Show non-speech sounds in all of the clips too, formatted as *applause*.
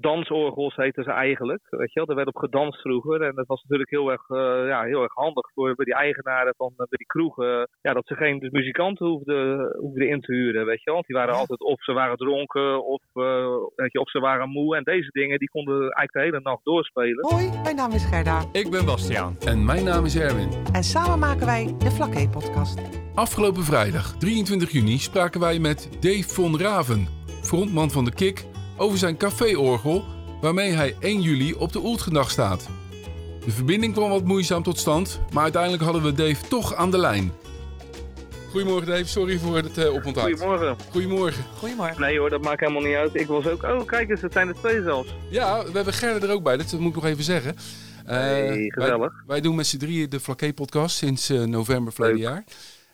dansorgels heten ze eigenlijk. Weet je wel, er werd op gedanst vroeger. En dat was natuurlijk heel erg, eh, ja, heel erg handig voor, voor die eigenaren van uh, die kroegen. ja, dat ze geen dus muzikanten hoefden, hoefden in te huren, weet je wel. Want die waren altijd, of ze waren dronken, of, uh, weet je, of ze waren moe. En deze dingen, die konden eigenlijk de hele nacht doorspelen. Hoi, mijn naam is Gerda. Ik ben Bastiaan. En mijn naam is Erwin. En samen maken wij de Flakke podcast. Afgelopen vrijdag, 23 juni, spraken wij met Dave von Raven, frontman van de Kik over zijn caféorgel waarmee hij 1 juli op de Oeltgendag staat. De verbinding kwam wat moeizaam tot stand, maar uiteindelijk hadden we Dave toch aan de lijn. Goedemorgen Dave, sorry voor het uh, oponthoud. Goedemorgen. Goedemorgen. Goedemorgen. Nee hoor, dat maakt helemaal niet uit. Ik was ook, oh kijk eens, het zijn er twee zelfs. Ja, we hebben Gerda er ook bij, dat moet ik nog even zeggen. Uh, hey, gezellig. Wij, wij, doen met z'n drieën de Flaké podcast sinds uh, november verleden jaar.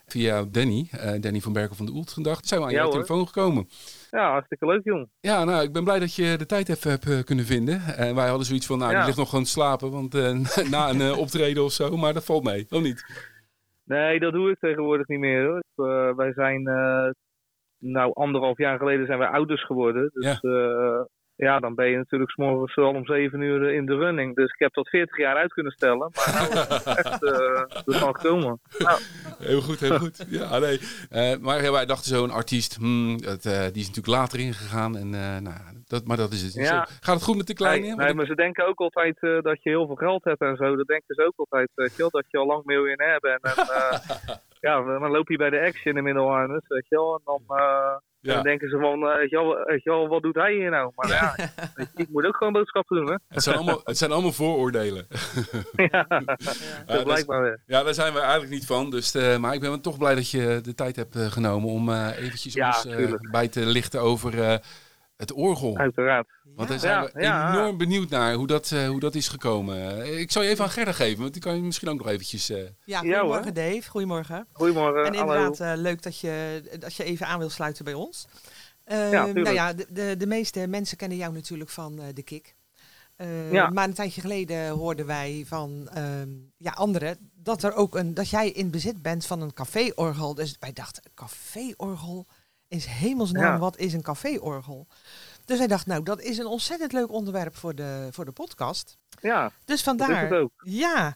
Via Danny, Danny van Berkel van de Oeltgendag, zijn we aan ja, jouw telefoon gekomen. Ja, hartstikke leuk, jong. Ja, nou, ik ben blij dat je de tijd even hebt kunnen vinden. En wij hadden zoiets van, nou, ja. die ligt nog gewoon te slapen, want *laughs* uh, na een uh, optreden of zo, maar dat valt mee, of niet? Nee, dat doe ik tegenwoordig niet meer, hoor. Uh, wij zijn, nou, anderhalf jaar geleden zijn wij ouders geworden. Dus ja, ja dan ben je natuurlijk s'morgens al om zeven uur in de running. Dus ik heb dat 40 jaar uit kunnen stellen, maar nou is echt *laughs* ervan gekomen. Nou. Heel goed, heel goed. Ja, nee. Uh, maar ja, wij dachten zo, een artiest, hmm, dat, uh, die is natuurlijk later ingegaan. En, uh, nou, dat, maar dat is het niet ja. zo. Gaat het goed met de kleine? Nee, nee maar ze denken ook altijd dat je heel veel geld hebt en zo. Dat denken ze ook altijd, wel, dat je al lang miljonair bent. En *laughs* ja, dan loop je bij de action in middelharnis, weet je wel. En dan... Ja. En dan denken ze van, weet je, wel, weet je wel, wat doet hij hier nou? Maar ja, ik moet ook gewoon boodschappen doen, hè? Het zijn allemaal, het zijn allemaal vooroordelen. *laughs* ja, ja blijkbaar weer. Ja, daar zijn we eigenlijk niet van. Dus, uh, maar ik ben toch blij dat je de tijd hebt uh, genomen om eventjes ons bij te lichten over het orgel. Uiteraard. Want daar zijn we enorm benieuwd naar hoe dat, hoe dat is gekomen. ik zal je even aan Gerda geven, want die kan je misschien ook nog eventjes... Ja, goedemorgen Dave. Goedemorgen. Goedemorgen, En inderdaad leuk dat je, dat je even aan wil sluiten bij ons. Uh, ja, nou ja, de, de, de, meeste mensen kennen jou natuurlijk van uh, de Kik. Uh, ja. Maar een tijdje geleden hoorden wij van ja, anderen dat, er ook een, dat jij in bezit bent van een caféorgel. Dus wij dachten, caféorgel? Is hemelsnaam, ja. wat is een caféorgel? Dus wij dachten, nou, dat is een ontzettend leuk onderwerp voor de, voor de podcast. Ja, dus vandaar. Dat is het ook. Ja,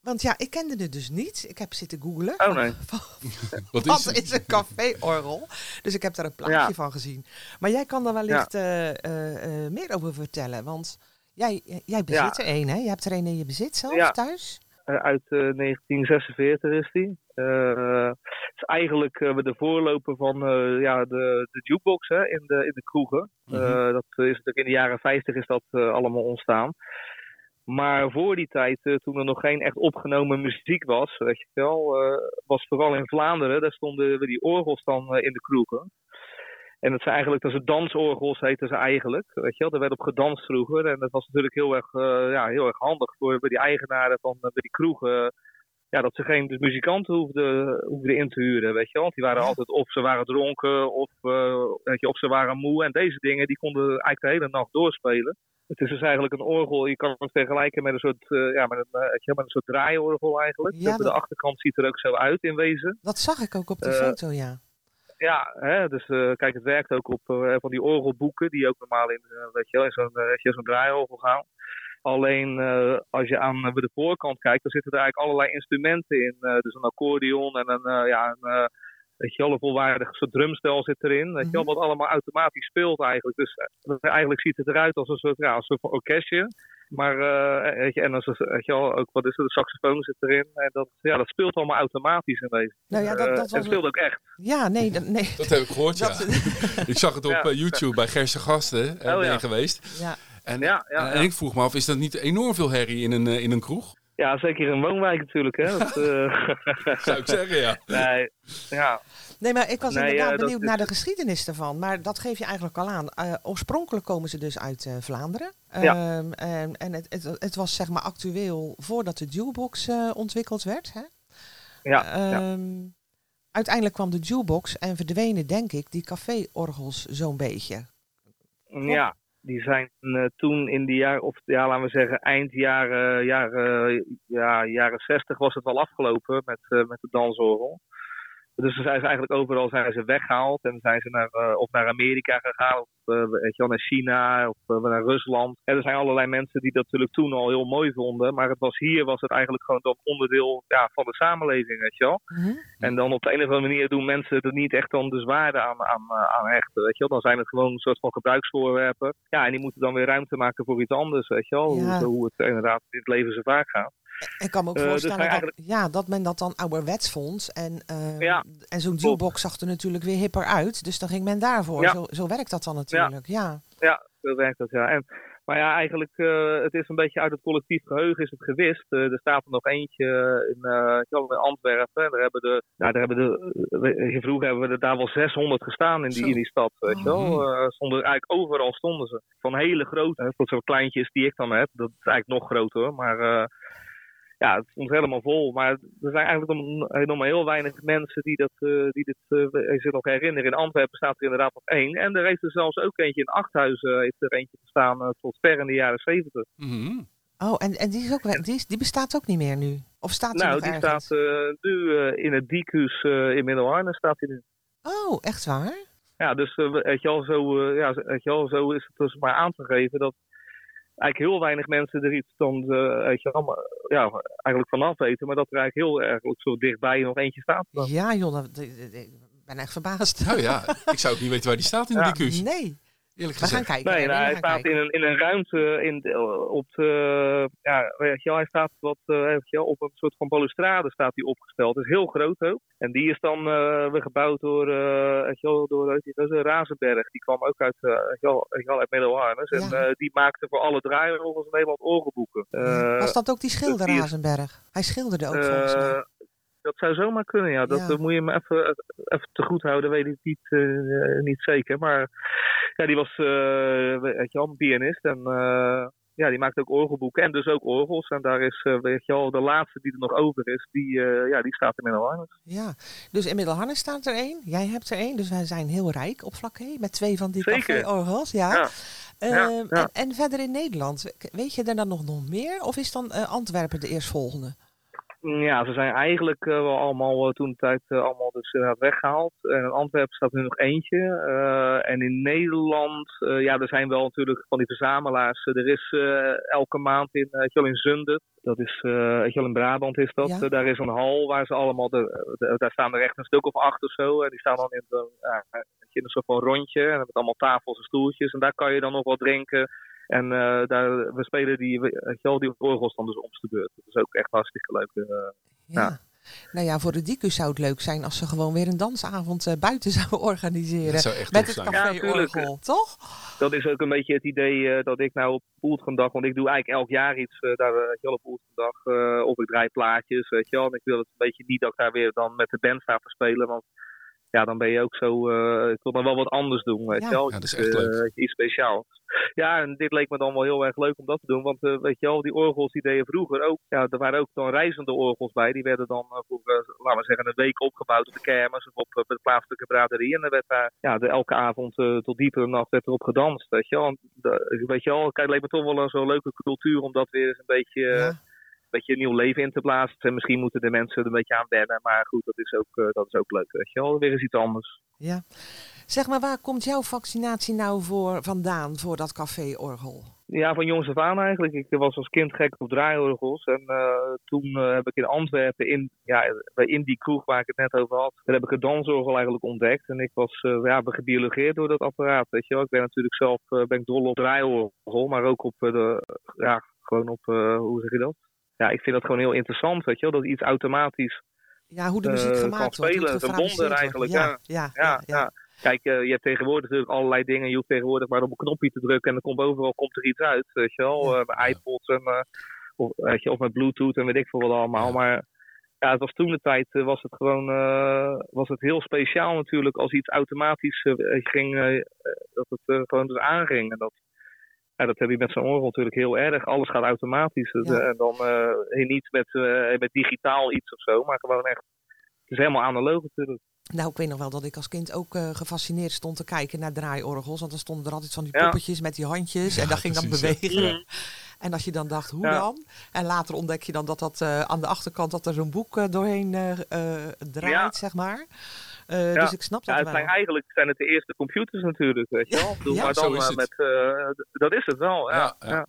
want ja, ik kende het dus niet. Ik heb zitten googlen. Oh nee. *laughs* wat, is, wat is, een caféorgel? Dus ik heb daar een plaatje ja. van gezien. Maar jij kan daar wellicht ja. uh, uh, uh, meer over vertellen. Want jij, jij bezit ja. er een, hè? Je hebt er een in je bezit zelf thuis? uit 1946 is die. Is eigenlijk de voorloper van ja, de, de jukebox hè, in, de, in de kroegen. Mm -hmm. dat is natuurlijk in de jaren 50 is dat allemaal ontstaan. Maar voor die tijd, uh, toen er nog geen echt opgenomen muziek was, weet je wel, uh, was vooral in Vlaanderen, daar stonden we die orgels dan uh, in de kroegen. En dat zijn eigenlijk, dat zijn dansorgels heten ze eigenlijk, weet je wel. Er werd op gedanst vroeger en dat was natuurlijk heel erg, ja, heel erg handig voor, voor die eigenaren van die kroegen. Ja, dat ze geen dus muzikanten hoefden, hoefden in te huren, weet je. Want die waren altijd, of ze waren dronken, of, weet je, of ze waren moe. En deze dingen, die konden eigenlijk de hele nacht doorspelen. Het is dus eigenlijk een orgel, je kan het vergelijken met een soort, uh, ja, met een, uh, met een soort draaiorgel eigenlijk. Ja, dat... De achterkant ziet er ook zo uit in wezen. Dat zag ik ook op de foto, ja. Ja, hè, dus kijk, het werkt ook op van die orgelboeken die ook normaal in, weet je wel, in zo'n zo'n draaiorgel gaan. Alleen als je aan de voorkant kijkt, dan zitten er eigenlijk allerlei instrumenten in. dus een accordeon en een, ja, een Weet je wel, een volwaardig soort drumstel zit erin. Weet je wel, wat allemaal automatisch speelt eigenlijk. Dus eigenlijk ziet het eruit als een soort, ja, een soort orkestje. Maar, uh, weet je, en als, weet je wel, ook wat is het, de saxofoon zit erin. En dat, ja, dat speelt allemaal automatisch in wezen. Nou ja, dat, dat was en speelt ook echt. Ja, nee. Dat, nee. dat heb ik gehoord, ja. *laughs* ik zag het op ja. YouTube bij Gerse Gasten, uh, oh, ben ja. geweest. Ja. En, ja, ja, en ik vroeg me af, is dat niet enorm veel herrie in een, uh, in een kroeg? Ja, zeker in een woonwijk natuurlijk. Hè. Dat, *laughs* Zou ik zeggen, ja. *laughs* Nee, ja. Nee, maar ik was nee, inderdaad uh, benieuwd naar de geschiedenis ervan. Maar dat geef je eigenlijk al aan. Uh, oorspronkelijk komen ze dus uit uh, Vlaanderen. Ja. Um, en en het, het, het, was zeg maar actueel voordat de jukebox ontwikkeld werd. Hè? Ja, um, ja. Uiteindelijk kwam de jukebox en verdwenen, denk ik, die caféorgels zo'n beetje. Ja, die zijn toen in de jaren, of ja, laten we zeggen, eind jaren, jaren, ja, jaren 60 was het wel afgelopen met, met de dansorgel. Dus dan zijn ze eigenlijk overal zijn ze weggehaald. En zijn ze naar, uh, of naar Amerika gegaan, of weet je wel, naar China, of naar Rusland. En er zijn allerlei mensen die dat natuurlijk toen al heel mooi vonden. Maar het was hier was het eigenlijk gewoon een onderdeel ja, van de samenleving, weet je wel. Mhm. En dan op de een of andere manier doen mensen er niet echt dan de zwaarde aan, aan, aan hechten, weet je wel. Dan zijn het gewoon een soort van gebruiksvoorwerpen. Ja, en die moeten dan weer ruimte maken voor iets anders, weet je wel. Hoe, hoe het inderdaad in het leven zo vaak gaat. Ik kan me ook eh, dus voorstellen dat, ja, dat men dat dan ouderwets vond. En, uh, en zo'n jukebox zag er natuurlijk weer hipper uit. Dus dan ging men daarvoor. Zo, zo werkt dat dan natuurlijk. Ja, ja. zo werkt dat, ja. En, maar ja, eigenlijk, uh, het is een beetje uit het collectief geheugen is het gewist. er staat er nog eentje in, in Antwerpen. En daar hebben de, nou, daar hebben de, vroeger hebben we er daar wel 600 gestaan in die, in die stad. Weet je wel? Stonden, eigenlijk overal stonden ze. Van hele grote, tot zo'n kleintjes die ik dan heb. Dat is eigenlijk nog groter. Maar ja, het stond helemaal vol. Maar er zijn eigenlijk nog, maar heel weinig mensen die, dat, uh, die dit uh, zich nog herinneren. In Antwerpen staat er inderdaad nog één. En er heeft er zelfs ook eentje in Achthuizen heeft er eentje gestaan uh, tot ver in de jaren zeventig. Mm Oh, en, en die, is ook, die, is, die bestaat ook niet meer nu? Of staat die nou, die staat nu in het Dicus in Middelharnis staat hij nu. Oh, echt waar? Ja, dus weet je al, zo, ja, weet je al, zo is het dus maar aan te geven dat eigenlijk heel weinig mensen er iets dan, uh, weet je, allemaal, ja, eigenlijk vanaf weten. Maar dat er eigenlijk heel erg zo dichtbij nog eentje staat. Ja, joh, ik ben echt verbaasd. Nou ja, ik zou ook niet weten waar die staat in de ja. Nee. Eerlijk gezegd. We gaan kijken. Nee, nou, hij staat in een, in een ruimte in, op de, ja, weet je, hij staat wat, uh, weet je, op een soort van balustrade staat hij opgesteld. Het is heel groot ook. En die is dan uh, weer gebouwd door, uh, weet je, door weet je, Razenberg. Die kwam ook uit, uh, weet je, uit Middelharnis. En die maakte voor alle draaiorgels in Nederland orgelboeken. Was dat ook die schilder Razenberg? Hij schilderde ook volgens mij. Dat zou zomaar kunnen, ja. Dat moet je me even, even te goed houden, weet ik niet, niet zeker. Maar ja, die was uh, weet je wel, een pianist en uh, ja, die maakt ook orgelboeken en dus ook orgels. En daar is, uh, weet je wel, de laatste die er nog over is, die, ja, die staat in Middelharnis. Ja, dus in Middelharnis staat er één, jij hebt er één, dus wij zijn heel rijk op vlak met twee van die café-orgels. Ja. ja. En, en, verder in Nederland, weet je er dan nog, nog meer? Of is dan Antwerpen de eerstvolgende? Ja, ze zijn eigenlijk uh, wel allemaal uh, toen de tijd uh, allemaal dus weggehaald. En in Antwerpen staat nu nog eentje. en in Nederland, ja, er zijn wel natuurlijk van die verzamelaars. er is elke maand in, uh, in Zundert, dat is, weet je wel, in Brabant is dat. daar is een hal waar ze allemaal, de, de, daar staan er echt een stuk of acht of zo. En die staan dan in, de, in een soort van rondje. En met allemaal tafels en stoeltjes. En daar kan je dan nog wat drinken. En uh, daar, we spelen die, wel, die orgels dan dus om de beurt. Dat is ook echt hartstikke leuk. Uh, ja. ja. Nou ja, voor de Dicus zou het leuk zijn als ze gewoon weer een dansavond uh, buiten *laughs* zouden organiseren. met het café ja, orgel, toch? Dat is ook een beetje het idee dat ik nou op Poeltgendag, want ik doe eigenlijk elk jaar iets daar weet je wel, op Poeltgendag. of ik draai plaatjes, weet je wel. En ik wil het een beetje niet dat ik daar weer dan met de band sta te spelen, want ja, dan ben je ook zo. Uh, ik wil dan wel wat anders doen. Weet je wel? Ja, dat is echt leuk. Uh, iets speciaals. Ja, en dit leek me dan wel heel erg leuk om dat te doen. Want uh, weet je wel, die orgels die deden vroeger ook. Ja, er waren ook dan reizende orgels bij. Die werden dan voor, laten we zeggen, een week opgebouwd op de kermis of op de plaatselijke braderie. En dan werd daar ja, de, elke avond tot diepere nacht werd erop gedanst. Weet je wel, en, weet je wel, kijk, het leek me toch wel een zo'n leuke cultuur om dat weer eens een beetje beetje een nieuw leven in te blazen. En misschien moeten de mensen er een beetje aan wennen. Maar goed, dat is ook, uh, dat is ook leuk. Weet je wel, weer eens iets anders. Ja. Zeg maar, waar komt jouw vaccinatie nou voor vandaan, voor dat café-orgel? Ja, van jongs af aan eigenlijk. Ik was als kind gek op draaiorgels. En uh, toen uh, heb ik in Antwerpen, in, ja, in die kroeg waar ik het net over had, daar heb ik het dansorgel eigenlijk ontdekt. En ik was uh, ja, gebiologeerd door dat apparaat. Weet je wel. Ik ben natuurlijk zelf ben ik dol op draaiorgel, maar ook op de, ja, gewoon op, hoe zeg je dat? Ja, ik vind dat gewoon heel interessant, weet je wel. Dat iets automatisch ja, hoe de muziek uh, gemaakt kan spelen. Wordt, een eigenlijk, ja. Ja, ja, ja, Kijk, uh, je hebt tegenwoordig natuurlijk allerlei dingen. Je hoeft tegenwoordig maar op een knopje te drukken en dan komt overal komt er iets uit, weet je wel. Uh, met iPods en, of, weet je, of met Bluetooth en weet ik veel wat allemaal. Maar ja, het was toen de tijd was het gewoon was het heel speciaal natuurlijk als iets automatisch ging, dat het gewoon dus aanging. En dat, ja, dat heb je met zo'n orgel natuurlijk heel erg. Alles gaat automatisch. Dus, eh, en dan uh, niet met, uh, met digitaal iets of zo, maar gewoon echt. Het is helemaal analoog natuurlijk. Nou, ik weet nog wel dat ik als kind ook gefascineerd stond te kijken naar draaiorgels. Want dan stonden er altijd van die poppetjes met die handjes. en dat ging dan bewegen. En als je dan dacht, hoe dan? En later ontdek je dan dat dat aan de achterkant dat er zo'n boek doorheen draait, zeg maar. Uh, Dus ik snap dat ja, het Zijn, eigenlijk zijn het de eerste computers natuurlijk, weet je wel. Ja, maar dan is met, dat is het wel, ja. ja.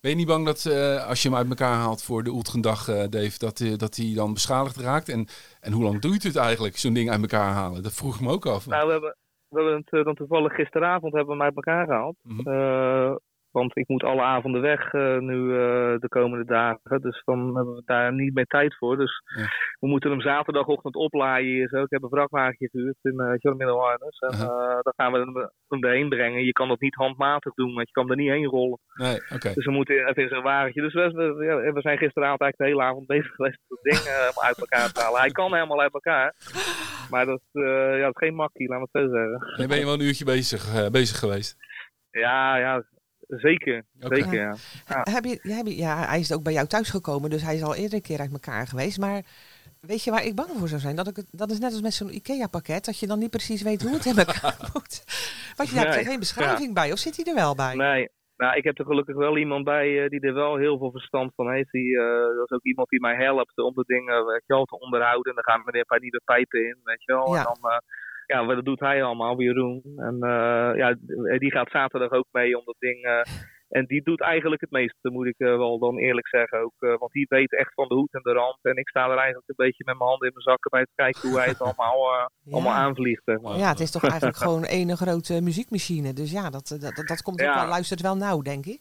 Ben je niet bang dat als je hem uit elkaar haalt voor de Ultgendag, Dave, dat, dat hij dan beschadigd raakt? En, en hoe lang duurt het eigenlijk, zo'n ding uit elkaar halen? Dat vroeg ik me ook af. Nou, we hebben, we hebben het dan toevallig gisteravond hebben we hem uit elkaar gehaald. Mm want ik moet alle avonden weg uh, nu uh, de komende dagen. Dus dan hebben we daar niet meer tijd voor. Dus ja. we moeten hem zaterdagochtend oplaaien hier zo. Ik heb een vrachtwagentje gehuurd in uh, John Middelharnis. En uh -huh. dan gaan we hem, hem erheen brengen. Je kan dat niet handmatig doen, want je kan er niet heen rollen. Nee, okay. Dus we moeten even in zo'n wagentje. Dus we, we, ja, we, zijn gisteravond eigenlijk de hele avond bezig geweest om het ding uit elkaar te halen. Hij kan helemaal uit elkaar. Maar dat, ja, dat is geen makkie, laat me het zo zeggen. Nee, ben je wel een uurtje bezig, bezig geweest? Ja, ja, Zeker, okay. zeker ja. ja. Heb je, heb je, ja, hij is ook bij jou thuis gekomen, dus hij is al eerder een keer uit elkaar geweest. Maar weet je waar ik bang voor zou zijn? Dat, ik, dat is net als met zo'n IKEA-pakket, dat je dan niet precies weet hoe het in elkaar *laughs* moet. Want je hebt er geen beschrijving bij, of zit hij er wel bij? Nee, nou, ik heb er gelukkig wel iemand bij uh, die er wel heel veel verstand van heeft. Die, uh, dat is ook iemand die mij helpt om de dingen weet je wel, te onderhouden. En dan gaan we er een paar nieuwe pijpen in, weet je wel. Ja. En dan, uh, ja, dat doet hij allemaal, Jeroen. En uh, ja, die gaat zaterdag ook mee om dat ding. Uh, en die doet eigenlijk het meeste, moet ik uh, wel dan eerlijk zeggen ook. want die weet echt van de hoed en de rand. En ik sta er eigenlijk een beetje met mijn handen in mijn zakken bij te kijken hoe hij het *laughs* allemaal, ja. allemaal aanvliegt. Zeg maar. Ja, het is toch eigenlijk *laughs* gewoon één grote muziekmachine. Dus ja, dat, dat, dat komt ook wel, luistert wel nauw, denk ik.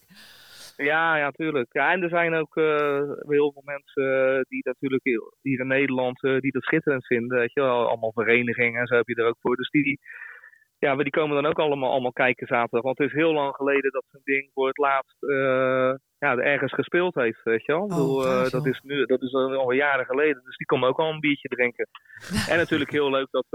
Ja, ja, tuurlijk. Ja, en er zijn ook uh, heel veel mensen uh, die natuurlijk hier in Nederland uh, die dat schitterend vinden. Weet je wel, allemaal verenigingen en zo heb je er ook voor. Dus die, ja, die komen dan ook allemaal, allemaal kijken zaterdag. Want het is heel lang geleden dat zo'n ding voor het laatst ja, ergens gespeeld heeft, weet je wel. Oh, bedoel, dat, is nu, dat is al jaren geleden. Dus die komen ook al een biertje drinken. *laughs* en natuurlijk heel leuk dat,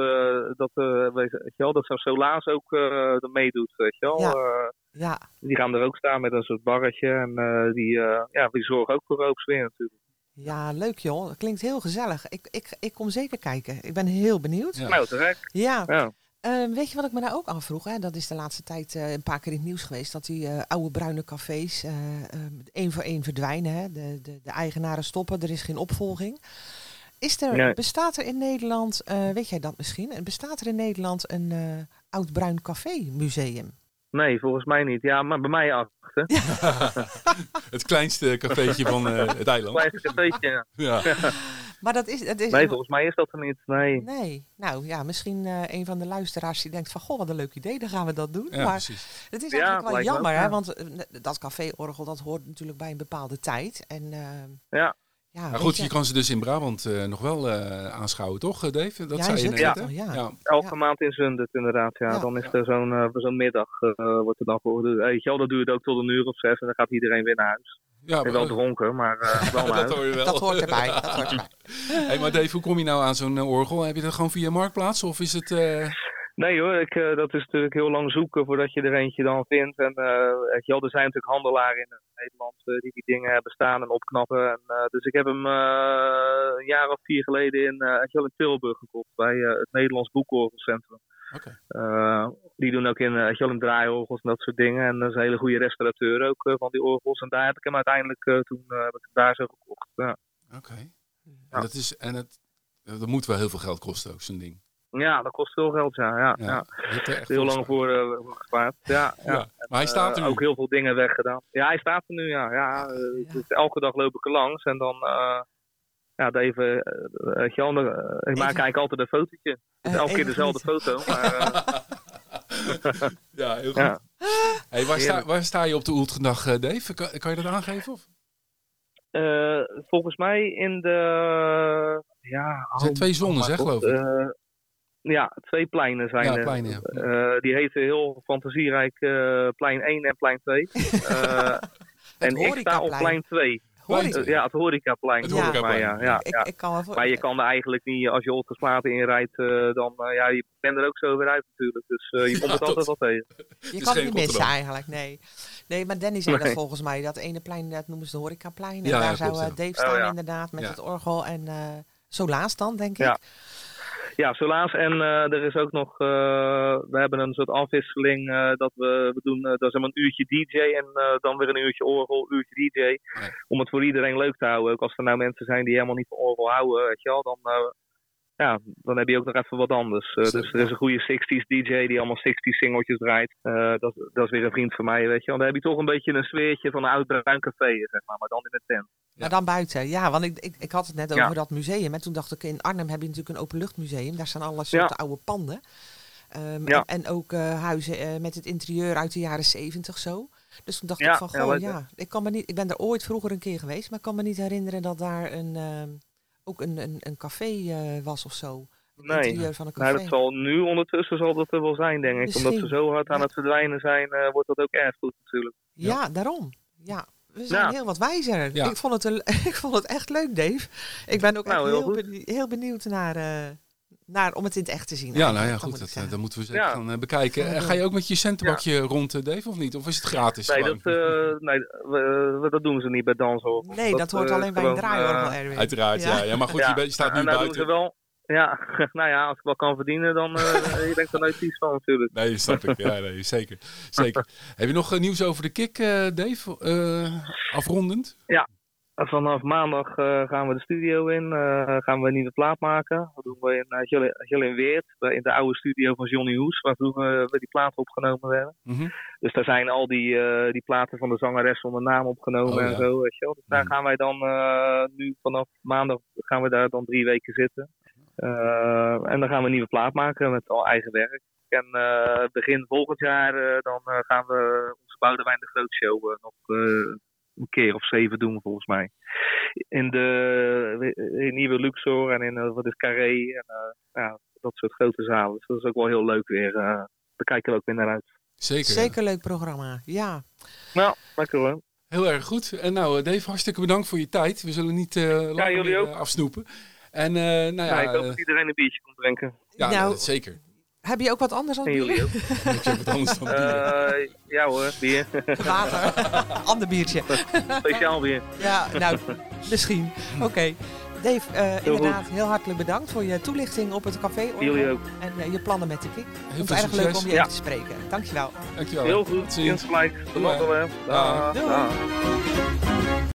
dat, weet je wel, dat zo'n Solaas ook er meedoet, weet je wel. Ja. Ja. Die gaan er ook staan met een soort barretje. En uh, die, uh, ja, die zorgen ook voor roopsfeer natuurlijk. Ja, leuk joh. Dat klinkt heel gezellig. Ik, ik, ik kom zeker kijken. Ik ben heel benieuwd. Ja, nou, terecht. Ja. ja. Uh, weet je wat ik me nou ook afvroeg? Hè? Dat is de laatste tijd een paar keer in het nieuws geweest. Dat die oude bruine cafés één voor één verdwijnen. Hè? De, de, de, eigenaren stoppen. Er is geen opvolging. Is er, nee. Bestaat er in Nederland, weet jij dat misschien? Bestaat er in Nederland een oud bruin café museum? Nee, volgens mij niet. Ja, maar bij mij achter. *laughs* het kleinste cafeetje van uh, het eiland. Het kleinste cafeetje, ja. ja. *laughs* Maar dat is, dat is... Nee, volgens mij is dat er niet. Nee. Nee. Nou ja, misschien uh, een van de luisteraars die denkt van... Goh, wat een leuk idee, dan gaan we dat doen. Ja, maar precies. het is eigenlijk wel jammer, ook, hè. Want uh, dat caféorgel, dat hoort natuurlijk bij een bepaalde tijd. En, ja. Ja, maar goed, je... kan ze dus in Brabant uh, nog wel uh, aanschouwen, toch, Dave? Dat ja, zei je net, ja. ja. ja. Elke maand in Zundert, inderdaad. Ja. dan is er zo'n uh, zo'n middag, wordt er dan voor. Weet je wel, dat duurt ook tot een uur of zes en dan gaat iedereen weer naar huis. Ja, maar, wel dronken, maar *laughs* wel dat, hoor je wel. dat hoort erbij. Dat hoort *laughs* erbij. hey, maar Dave, hoe kom je nou aan zo'n orgel? Heb je dat gewoon via Marktplaats of is het... Nee hoor, ik, uh, dat is natuurlijk heel lang zoeken voordat je er eentje dan vindt. En uh, je, er zijn natuurlijk handelaren in Nederland uh, die die dingen hebben staan en opknappen. En, dus ik heb hem een jaar of vier geleden in, in Tilburg gekocht bij het Nederlands Boekorgelcentrum. Okay. die doen ook in, uh, in draaiorgels en dat soort dingen. En dat is een hele goede restaurateur ook van die orgels. En daar heb ik hem uiteindelijk toen heb ik daar zo gekocht. Ja. Oké. Okay. Ja. En, dat is, en het, dat moet wel heel veel geld kosten ook, zo'n ding. Ja, dat kost veel geld, ja. ja, ja. Heel lang voor uh, gespaard. Ja, ja. ja. Maar hij staat er uh, Ook heel veel dingen weggedaan. Ja, hij staat er nu, ja. ja, uh, dus elke dag loop ik er langs en dan... ja, even, Jan, ik maak eigenlijk altijd een fotootje. Dus elke keer dezelfde foto. Maar, *laughs* ja, heel goed. Hey, waar, sta, waar sta je op de Ultgendag, Dave? Kan, kan, je dat aangeven? Of? volgens mij in de... Ja, er zijn twee zones, hè, geloof ik. Ja, twee pleinen zijn ja, er. Pleinen, ja. Uh, die heten heel fantasierijk uh, plein 1 en plein 2. Uh, *laughs* en ik sta op plein 2. Horeca. ja, het horecaplein. Het horecaplein. Ja, ja, ja, ik, ik kan maar je kan er eigenlijk niet, als je Ottersplaten inrijdt, dan, ja, je bent er ook zo weer uit natuurlijk. Dus je *laughs* komt het altijd wel tegen. Je kan het niet missen eigenlijk, nee. Nee, maar Danny zei nee. dat volgens mij, dat ene plein, dat noemen ze de horecaplein. En daar zou Dave staan oh, inderdaad, met het orgel en Solaas dan, denk ik. Ja, Solaas. En er is ook nog, we hebben een soort afwisseling dat we, we doen, dat is een uurtje DJ en dan weer een uurtje orgel, uurtje DJ. Om het voor iedereen leuk te houden. Ook als er nou mensen zijn die helemaal niet van orgel houden, weet je wel, dan ja, dan heb je ook nog even wat anders. Uh, dus er is een goede 60s DJ die allemaal 60s singeltjes draait. Uh, dat, dat is weer een vriend van mij, weet je. Want dan heb je toch een beetje een sfeertje van een oud bruin café, zeg maar. Maar dan in een tent. Ja, dan buiten. Ja, want ik, ik, ik had het net over dat museum. En toen dacht ik, in Arnhem heb je natuurlijk een openluchtmuseum. Daar staan alle soorten oude panden. Um, en, en, ook uh, huizen met het interieur uit de jaren 70 zo. Dus toen dacht ik van, goh, ja, ik, kan me niet, ik ben er ooit vroeger een keer geweest, maar ik kan me niet herinneren dat daar een, ehm, ook een, een, een café uh, was of zo. Nee, van een café. Nou, dat zal nu ondertussen zal dat er wel zijn, denk ik. Omdat ze zo hard aan het verdwijnen zijn, uh, wordt dat ook erg goed natuurlijk. Ja, ja daarom. Ja, we zijn heel wat wijzer. Ik, vond het een, *laughs* ik vond het echt leuk, Dave. Ik ben ook nou, heel, heel, heel, benieuwd naar, uh, naar, om het in het echt te zien. Ja, nou ja, goed. Dat, dat, moeten we zeker gaan uh, bekijken. ga je ook met je centenbakje rond, Dave, of niet? Of is het gratis? Nee, dat, nee we, dat doen ze niet bij dansen. Nee, dat, dat hoort alleen bij een draaiorgel, Erwin. Uiteraard, ja. ja. Maar goed, je, staat nu buiten. wel ja, *laughs* nou ja, als ik wel kan verdienen, dan uh, *laughs* je denkt er nooit iets van natuurlijk. Nee, snap ik. Ja, nee, zeker. zeker. *laughs* Heb je nog nieuws over de kick, uh, Dave? afrondend? Ja, vanaf maandag gaan we de studio in. gaan we een nieuwe plaat maken. Dat doen we in uh, in Weert, in de oude studio van Johnny Hoes, waar vroeger we die platen opgenomen werden. Mm Dus daar zijn al die, die platen van de zangeres zonder naam opgenomen oh, en zo. Weet je wel. Dus daar mhm. gaan wij dan nu vanaf maandag gaan we daar dan drie weken zitten. Eh, en dan gaan we een nieuwe plaat maken met al eigen werk. En uh, begin volgend jaar uh, dan gaan we onze Boudewijn de Groot Show nog een keer of zeven doen volgens mij. In de in nieuwe Luxor en in wat is Carré en ja, dat soort grote zalen. Dus dat is ook wel heel leuk weer. daar kijken we ook weer naar uit. Zeker. Zeker leuk programma, ja. Nou, lekker hoor. Heel erg goed. En nou, Dave, hartstikke bedankt voor je tijd. We zullen niet uh, ja, jullie ook. afsnoepen. En, uh, nou ja, ik hoop dat iedereen een biertje komt drinken. Ja, nou, zeker. Heb je ook wat anders dan bier? Jullie ook. heb wat anders dan bier? Uh, ja hoor, bier. Water. *laughs* Ander biertje. Speciaal bier. Ja, nou, misschien. Oké. Okay. Dave, uh, inderdaad, heel hartelijk bedankt voor je toelichting op het café. Jullie ook. En uh, je plannen met de KIK. Het is erg leuk om je ja. even te spreken. Dankjewel. Dankjewel. Heel goed. Tot gelijk. Tot Doei.